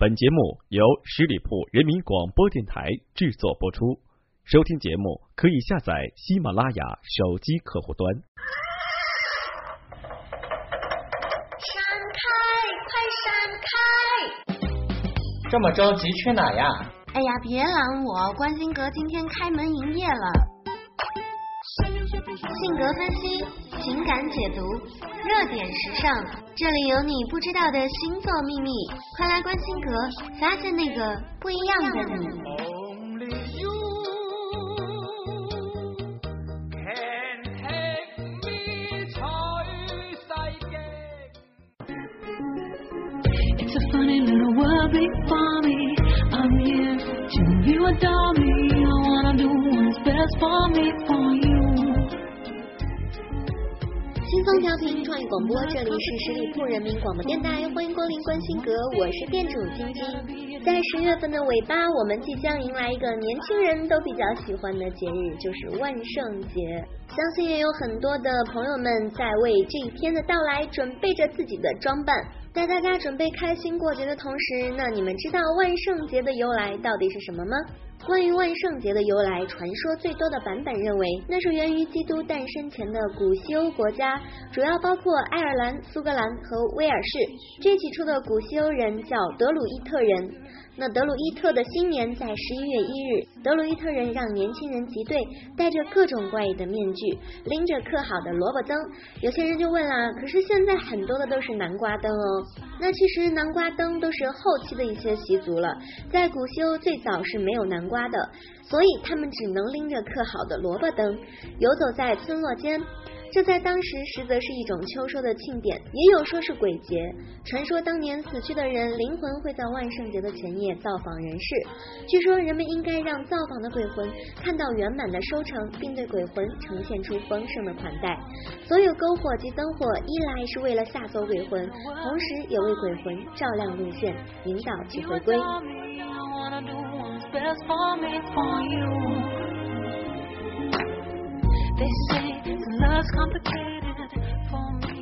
本节目由十里铺人民广播电台制作播出。收听节目可以下载喜马拉雅手机客户端。闪开，快闪开！这么着急去哪呀？哎呀，别拦我！关心阁今天开门营业了。性格分析，情感解读，热点时尚，这里有你不知道的星座秘密，快来关心阁，发现那个不一样的你。轻松调频创意广播，这里是十里铺人民广播电台，欢迎光临关心阁，我是店主晶晶。在十月份的尾巴，我们即将迎来一个年轻人都比较喜欢的节日，就是万圣节。相信也有很多的朋友们在为这一天的到来准备着自己的装扮。在大家准备开心过节的同时，那你们知道万圣节的由来到底是什么吗？关于万圣节的由来，传说最多的版本认为，那是源于基督诞生前的古西欧国家，主要包括爱尔兰、苏格兰和威尔士。这起初的古西欧人叫德鲁伊特人。那德鲁伊特的新年在十一月一日，德鲁伊特人让年轻人集队，戴着各种怪异的面具，拎着刻好的萝卜灯。有些人就问啦，可是现在很多的都是南瓜灯哦。那其实南瓜灯都是后期的一些习俗了，在古西欧最早是没有南瓜的，所以他们只能拎着刻好的萝卜灯，游走在村落间。这在当时实则是一种秋收的庆典，也有说是鬼节。传说当年死去的人灵魂会在万圣节的前夜造访人世，据说人们应该让造访的鬼魂看到圆满的收成，并对鬼魂呈现出丰盛的款待。所有篝火及灯火，一来是为了吓走鬼魂，同时也为鬼魂照亮路线，引导其回归。Best for me, for you. They say love's complicated for me.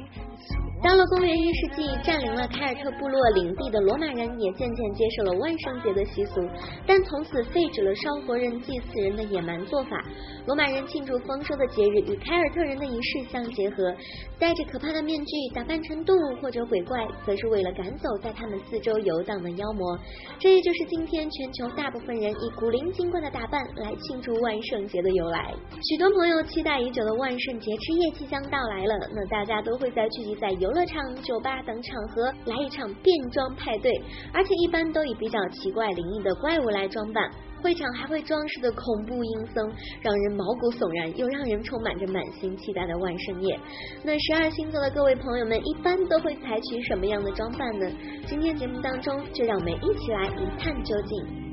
到了公元一世纪，占领了凯尔特部落领地的罗马人也渐渐接受了万圣节的习俗，但从此废止了烧活人、祭祀人的野蛮做法。罗马人庆祝丰收的节日与凯尔特人的仪式相结合，戴着可怕的面具，打扮成动物或者鬼怪，则是为了赶走在他们四周游荡的妖魔。这也就是今天全球大部分人以古灵精怪的打扮来庆祝万圣节的由来。许多朋友期待已久的万圣节之夜即将到来了，那大家都会在聚集在游游乐场、酒吧等场合来一场变装派对，而且一般都以比较奇怪灵异的怪物来装扮。会场还会装饰的恐怖阴森，让人毛骨悚然，又让人充满着满心期待的万圣夜。那十二星座的各位朋友们，一般都会采取什么样的装扮呢？今天节目当中，就让我们一起来一探究竟。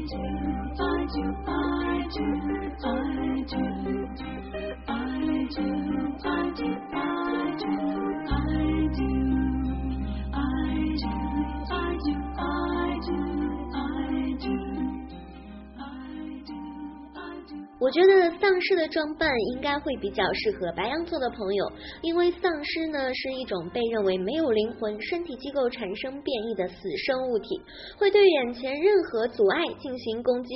I do, I do, 我觉得丧尸的装扮应该会比较适合白羊座的朋友，因为丧尸呢是一种被认为没有灵魂、身体机构产生变异的死生物体，会对眼前任何阻碍进行攻击。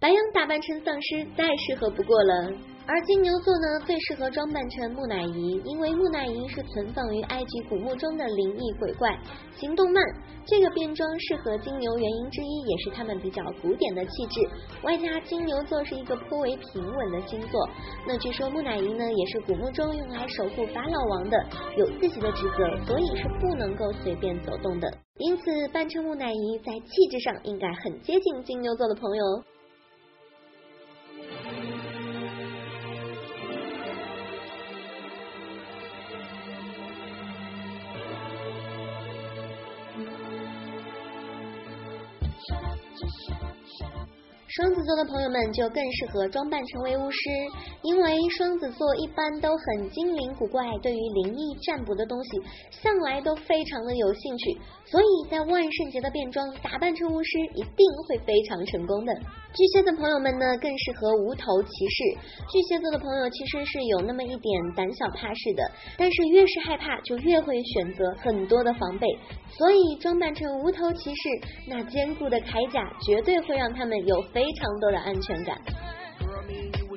白羊打扮成丧尸再适合不过了。而金牛座呢，最适合装扮成木乃伊，因为木乃伊是存放于埃及古墓中的灵异鬼怪，行动慢。这个变装适合金牛原因之一，也是他们比较古典的气质。外加金牛座是一个颇为平稳的星座，那据说木乃伊呢，也是古墓中用来守护法老王的，有自己的职责，所以是不能够随便走动的。因此，扮成木乃伊在气质上应该很接近金牛座的朋友双子座的朋友们就更适合装扮成为巫师，因为双子座一般都很精灵古怪，对于灵异占卜的东西向来都非常的有兴趣，所以在万圣节的变装打扮成巫师一定会非常成功的。巨蟹的朋友们呢，更适合无头骑士。巨蟹座的朋友其实是有那么一点胆小怕事的，但是越是害怕，就越会选择很多的防备，所以装扮成无头骑士，那坚固的铠甲绝对会让他们有非非常多的安全感。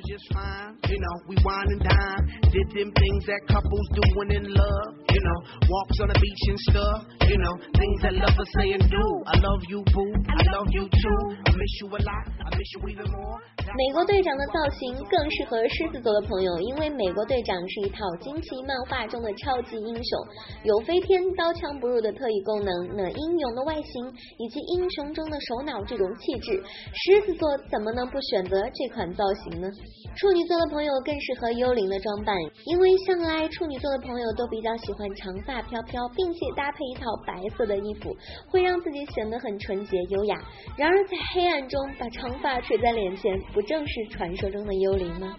Just fine. You know, we wine and dine. Did them things that couples do when in love. You know, walks on the beach and stuff. You know, things that lovers say and do. I love you, boo. I love you too. I miss you a lot. I miss you even more. 美国队长的造型更适合狮子座的朋友，因为美国队长是一套惊奇漫画中的超级英雄，有飞天、刀枪不入的特异功能，那英勇的外形以及英雄中的首脑这种气质，狮子座怎么能不选择这款造型呢？处女座的朋友更适合幽灵的装扮，因为向来处女座的朋友都比较喜欢长发飘飘，并且搭配一套白色的衣服，会让自己显得很纯洁优雅。然而在黑暗中把长发垂在脸前，不正是传说中的幽灵吗？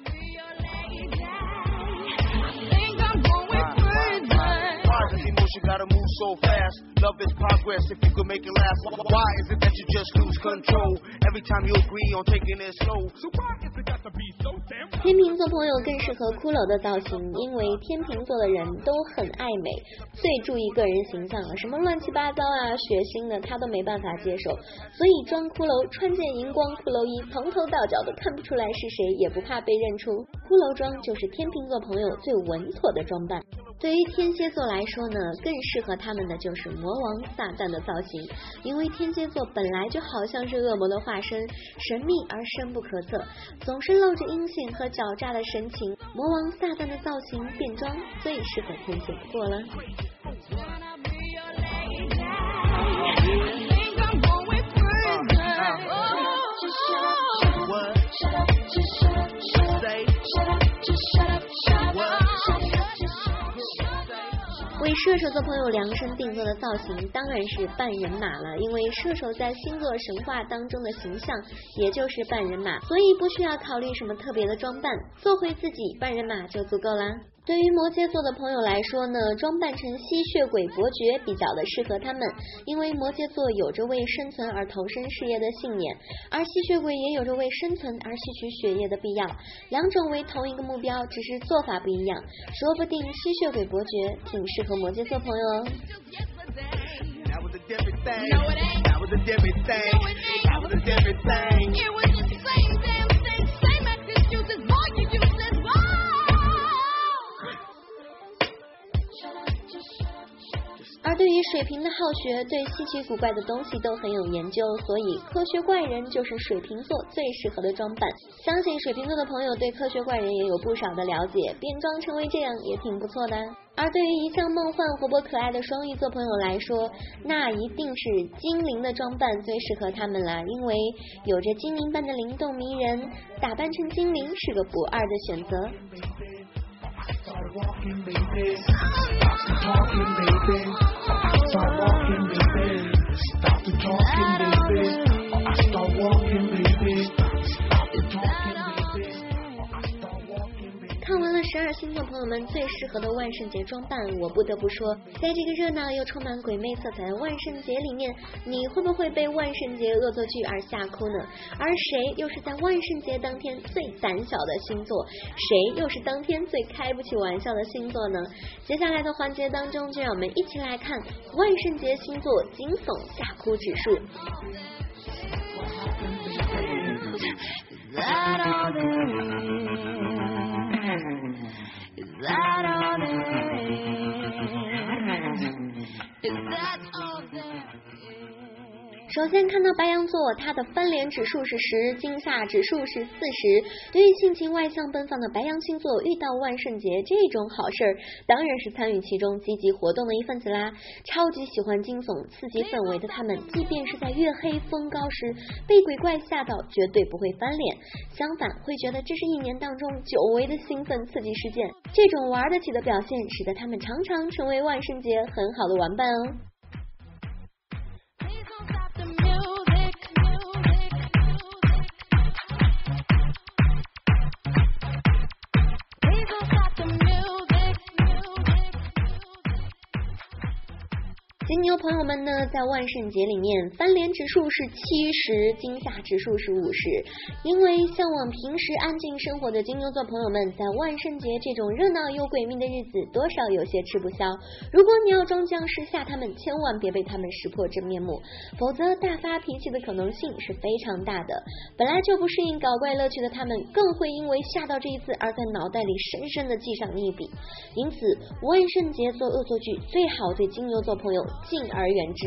Emotion gotta move so fast? Love is progress if you could make it last. Why is it that you just lose control every time you agree on taking it slow? So why is it got to be so damn? 天秤座朋友更适合骷髅的造型，因为天秤座的人都很爱美，最注意个人形象了，什么乱七八糟啊、血腥的他都没办法接受，所以装骷髅，穿件荧光骷髅衣，从头到脚都看不出来是谁，也不怕被认出。骷髅装就是天秤座朋友最稳妥的装扮。对于天蝎座来说呢，更适合他们的就是魔王撒旦的造型，因为天蝎座本来就好像是恶魔的化身，神秘而深不可测，总是露着阴险和狡诈的神情。魔王撒旦的造型变装最适合天蝎不过了。为射手座朋友量身定做的造型当然是半人马了，因为射手在星座神话当中的形象也就是半人马，所以不需要考虑什么特别的装扮，做回自己半人马就足够啦。对于摩羯座的朋友来说呢，装扮成吸血鬼伯爵比较的适合他们，因为摩羯座有着为生存而投身事业的信念，而吸血鬼也有着为生存而吸取血液的必要，两种为同一个目标，只是做法不一样，说不定吸血鬼伯爵挺适合摩羯座朋友哦。而对于水瓶的好学，对稀奇古怪的东西都很有研究，所以科学怪人就是水瓶座最适合的装扮。相信水瓶座的朋友对科学怪人也有不少的了解，变装成为这样也挺不错的。而对于一向梦幻、活泼可爱的双鱼座朋友来说，那一定是精灵的装扮最适合他们啦，因为有着精灵般的灵动迷人，打扮成精灵是个不二的选择。Walking, baby. Stop the talking, baby. Start walking, baby. Stop the talking, baby. I start walking, baby. 十二星座朋友们最适合的万圣节装扮，我不得不说，在这个热闹又充满鬼魅色彩的万圣节里面，你会不会被万圣节恶作剧而吓哭呢？而谁又是在万圣节当天最胆小的星座？谁又是当天最开不起玩笑的星座呢？接下来的环节当中，就让我们一起来看万圣节星座惊悚吓哭指数。light on it. 首先看到白羊座，他的翻脸指数是十，惊吓指数是四十。对于性情外向奔放的白羊星座，遇到万圣节这种好事儿，当然是参与其中、积极活动的一份子啦。超级喜欢惊悚、刺激氛围的他们，即便是在月黑风高时被鬼怪吓到，绝对不会翻脸，相反会觉得这是一年当中久违的兴奋刺激事件。这种玩得起的表现，使得他们常常成为万圣节很好的玩伴哦。朋友们呢，在万圣节里面翻脸指数是七十，惊吓指数是五十。因为向往平时安静生活的金牛座朋友们，在万圣节这种热闹又诡秘的日子，多少有些吃不消。如果你要装僵尸吓他们，千万别被他们识破真面目，否则大发脾气的可能性是非常大的。本来就不适应搞怪乐趣的他们，更会因为吓到这一次而在脑袋里深深的记上一笔。因此，万圣节做恶作剧最好对金牛座朋友敬而言之。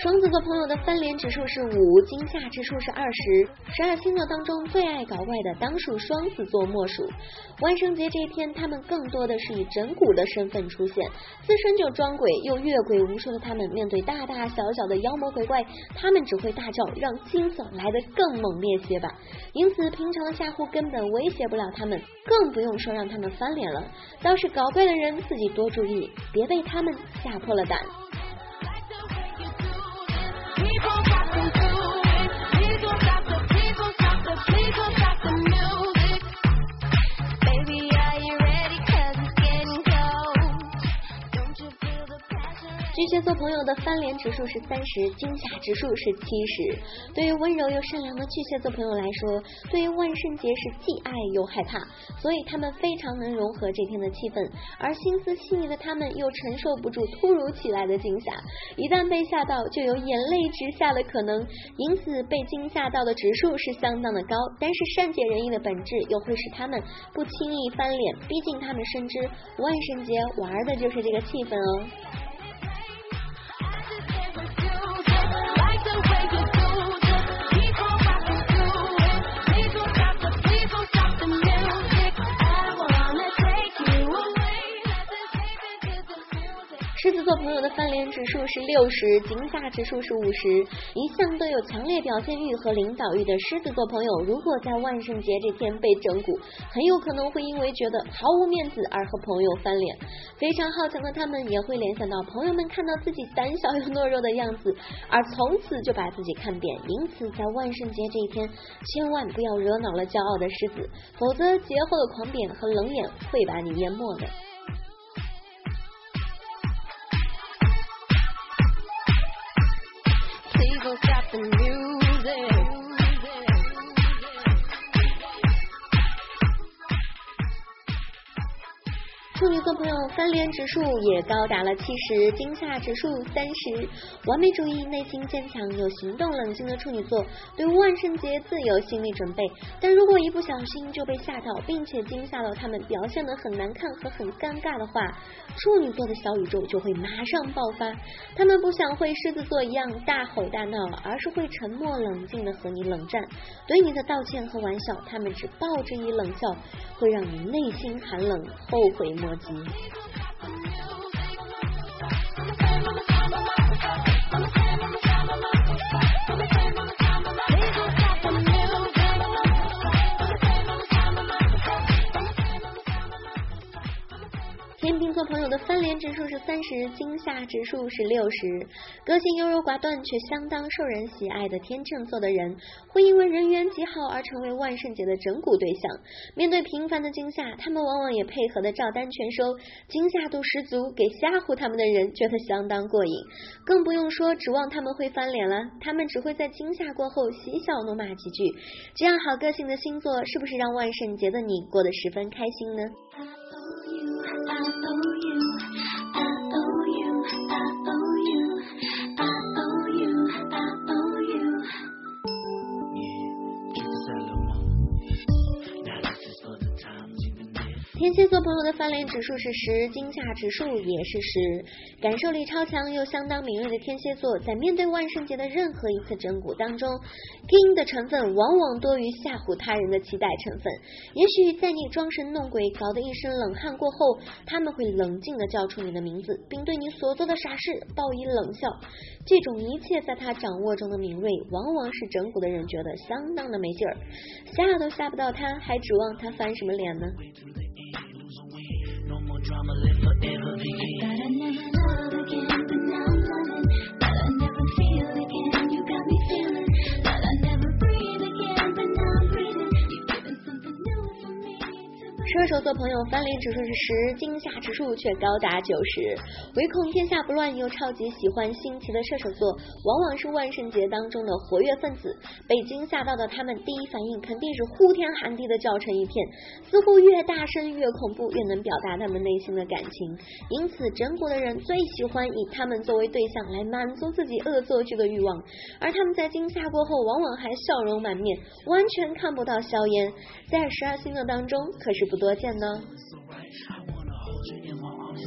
双子座朋友的翻脸指数是五，惊吓指数是二十。十二星座当中最爱搞怪的当属双子座莫属。万圣节这一天，他们更多的是以整蛊的身份出现，自身就装鬼又越鬼无数的他们，面对大大小小的妖魔鬼怪，他们只会大叫，让惊悚来得更猛烈些吧。因此，平常的吓唬根本威胁不了他们，更不用说让他们翻脸了。倒是搞怪的人自己多注意，别被他们吓破了胆。keep on 巨蟹座朋友的翻脸指数是三十，惊吓指数是七十。对于温柔又善良的巨蟹座朋友来说，对于万圣节是既爱又害怕，所以他们非常能融合这天的气氛。而心思细腻的他们又承受不住突如其来的惊吓，一旦被吓到，就有眼泪直下的可能。因此，被惊吓到的指数是相当的高。但是善解人意的本质又会使他们不轻易翻脸，毕竟他们深知万圣节玩的就是这个气氛哦。做朋友的翻脸指数是六十，惊吓指数是五十。一向都有强烈表现欲和领导欲的狮子座朋友，如果在万圣节这天被整蛊，很有可能会因为觉得毫无面子而和朋友翻脸。非常好强的他们也会联想到朋友们看到自己胆小又懦弱的样子，而从此就把自己看扁。因此，在万圣节这一天，千万不要惹恼了骄傲的狮子，否则节后的狂扁和冷眼会把你淹没的。stop the music. 处女座朋友翻脸指数也高达了七十，惊吓指数三十。完美主义、内心坚强有行动冷静的处女座，对万圣节自有心理准备。但如果一不小心就被吓到，并且惊吓到他们表现得很难看和很尴尬的话，处女座的小宇宙就会马上爆发。他们不想会狮子座一样大吼大闹，而是会沉默冷静的和你冷战。对你的道歉和玩笑，他们只报之以冷笑，会让你内心寒冷，后悔莫及。天秤座朋友的翻脸指数是三十，惊吓指数是六十。个性优柔寡断却相当受人喜爱的天秤座的人，会因为人缘极好而成为万圣节的整蛊对象。面对频繁的惊吓，他们往往也配合的照单全收，惊吓度十足，给吓唬他们的人觉得相当过瘾。更不用说指望他们会翻脸了，他们只会在惊吓过后嬉笑怒骂几句。这样好个性的星座，是不是让万圣节的你过得十分开心呢？I owe you, 天蝎座朋友的翻脸指数是十，惊吓指数也是十。感受力超强又相当敏锐的天蝎座，在面对万圣节的任何一次整蛊当中听的成分往往多于吓唬他人的期待成分。也许在你装神弄鬼、搞得一身冷汗过后，他们会冷静的叫出你的名字，并对你所做的傻事报以冷笑。这种一切在他掌握中的敏锐，往往是整蛊的人觉得相当的没劲儿，吓都吓不到他，还指望他翻什么脸呢？drama live 射手座朋友翻脸指数是十，惊吓指数却高达九十。唯恐天下不乱又超级喜欢新奇的射手座，往往是万圣节当中的活跃分子。被惊吓到的他们，第一反应肯定是呼天喊地的叫成一片，似乎越大声越恐怖，越能表达他们内心的感情。因此，整蛊的人最喜欢以他们作为对象来满足自己恶作剧的欲望，而他们在惊吓过后，往往还笑容满面，完全看不到硝烟。在十二星座当中，可是不多见呢。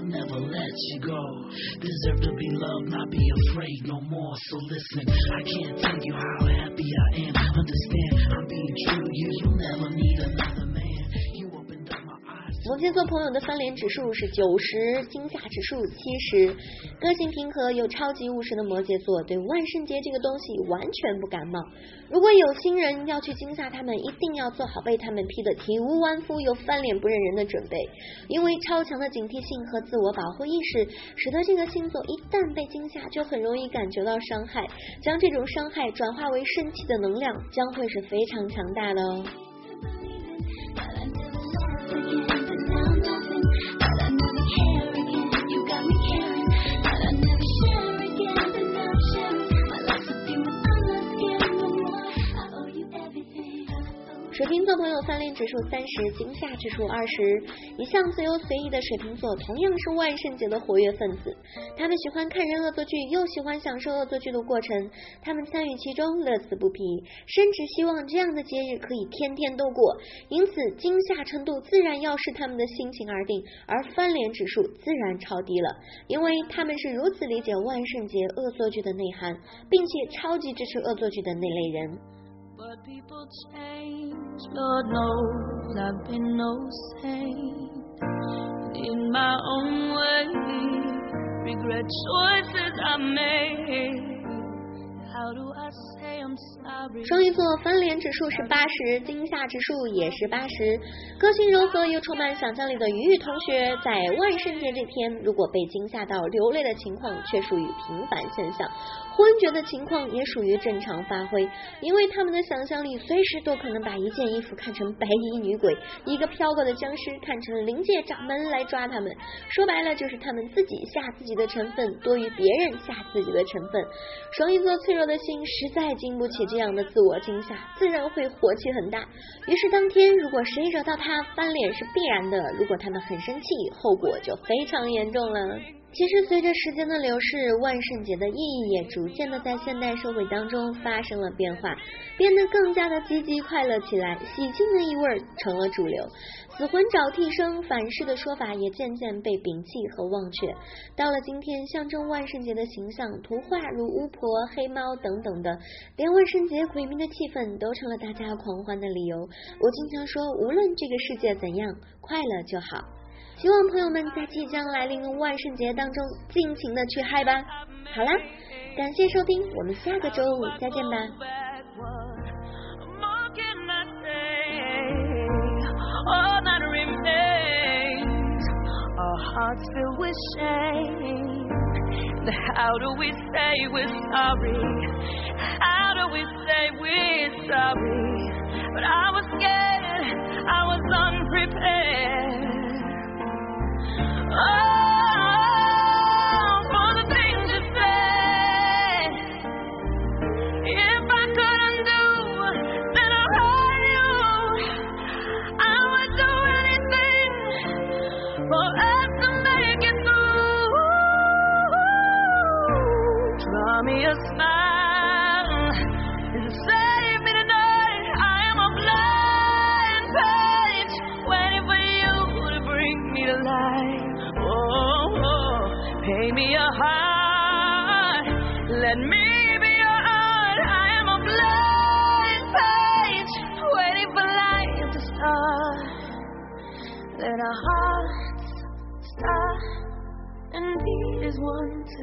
Never let you go. Deserve to be loved, not be afraid no more. So listen, I can't tell you how happy I am. Understand, I'm being true you. You'll never need another 摩羯座朋友的翻脸指数是九十，惊吓指数七十。个性平和又超级务实的摩羯座，对万圣节这个东西完全不感冒。如果有心人要去惊吓他们，一定要做好被他们劈得体无完肤又翻脸不认人的准备，因为超强的警惕性和自我保护意识，使得这个星座一旦被惊吓，就很容易感觉到伤害，将这种伤害转化为生气的能量，将会是非常强大的哦。水瓶座朋友翻脸指数三十，惊吓指数二十。一向自由随意的水瓶座，同样是万圣节的活跃分子。他们喜欢看人恶作剧，又喜欢享受恶作剧的过程。他们参与其中，乐此不疲，甚至希望这样的节日可以天天都过。因此，惊吓程度自然要视他们的心情而定，而翻脸指数自然超低了，因为他们是如此理解万圣节恶作剧的内涵，并且超级支持恶作剧的那类人。But people change, Lord knows I've been no saint. In my own way, regret choices I made. How do I? 双鱼座翻脸指数是八十，惊吓指数也是八十。个性柔和又充满想象力的鱼鱼同学，在万圣节这天，如果被惊吓到流泪的情况，却属于平凡现象；昏厥的情况也属于正常发挥，因为他们的想象力随时都可能把一件衣服看成白衣女鬼，一个飘过的僵尸看成灵界掌门来抓他们。说白了，就是他们自己吓自己的成分多于别人吓自己的成分。双鱼座脆弱的心实在经不起这样的自我惊吓，自然会火气很大。于是当天如果谁惹到他翻脸是必然的，如果他们很生气，后果就非常严重了。其实，随着时间的流逝，万圣节的意义也逐渐的在现代社会当中发生了变化，变得更加的积极快乐起来，喜庆的意味成了主流。死魂找替身、反噬的说法也渐渐被摒弃和忘却。到了今天，象征万圣节的形象图画如巫婆、黑猫等等的，连万圣节鬼迷的气氛都成了大家狂欢的理由。我经常说，无论这个世界怎样，快乐就好。希望朋友们在即将来临的万圣节当中，尽情的去嗨吧。好啦，感谢收听，我们下个周五再见吧。Oh,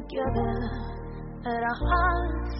together. Let our hearts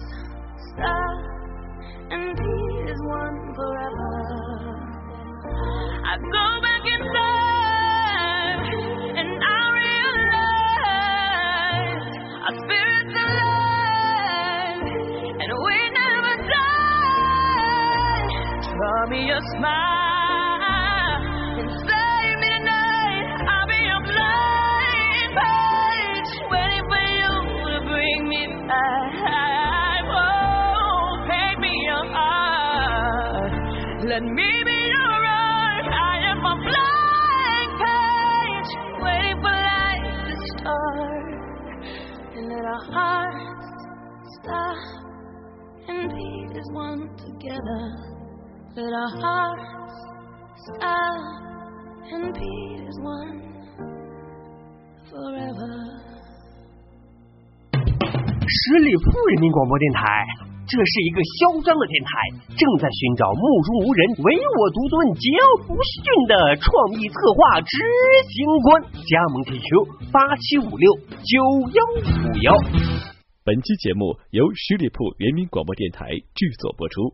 stop and beat as one forever. 十里铺人民广播电台，这是一个嚣张的电台，正在寻找目中无人、唯我独尊、桀骜不驯的创意策划执行官。加盟 QQ 八七五六九幺五幺。本期节目由十里铺人民广播电台制作播出。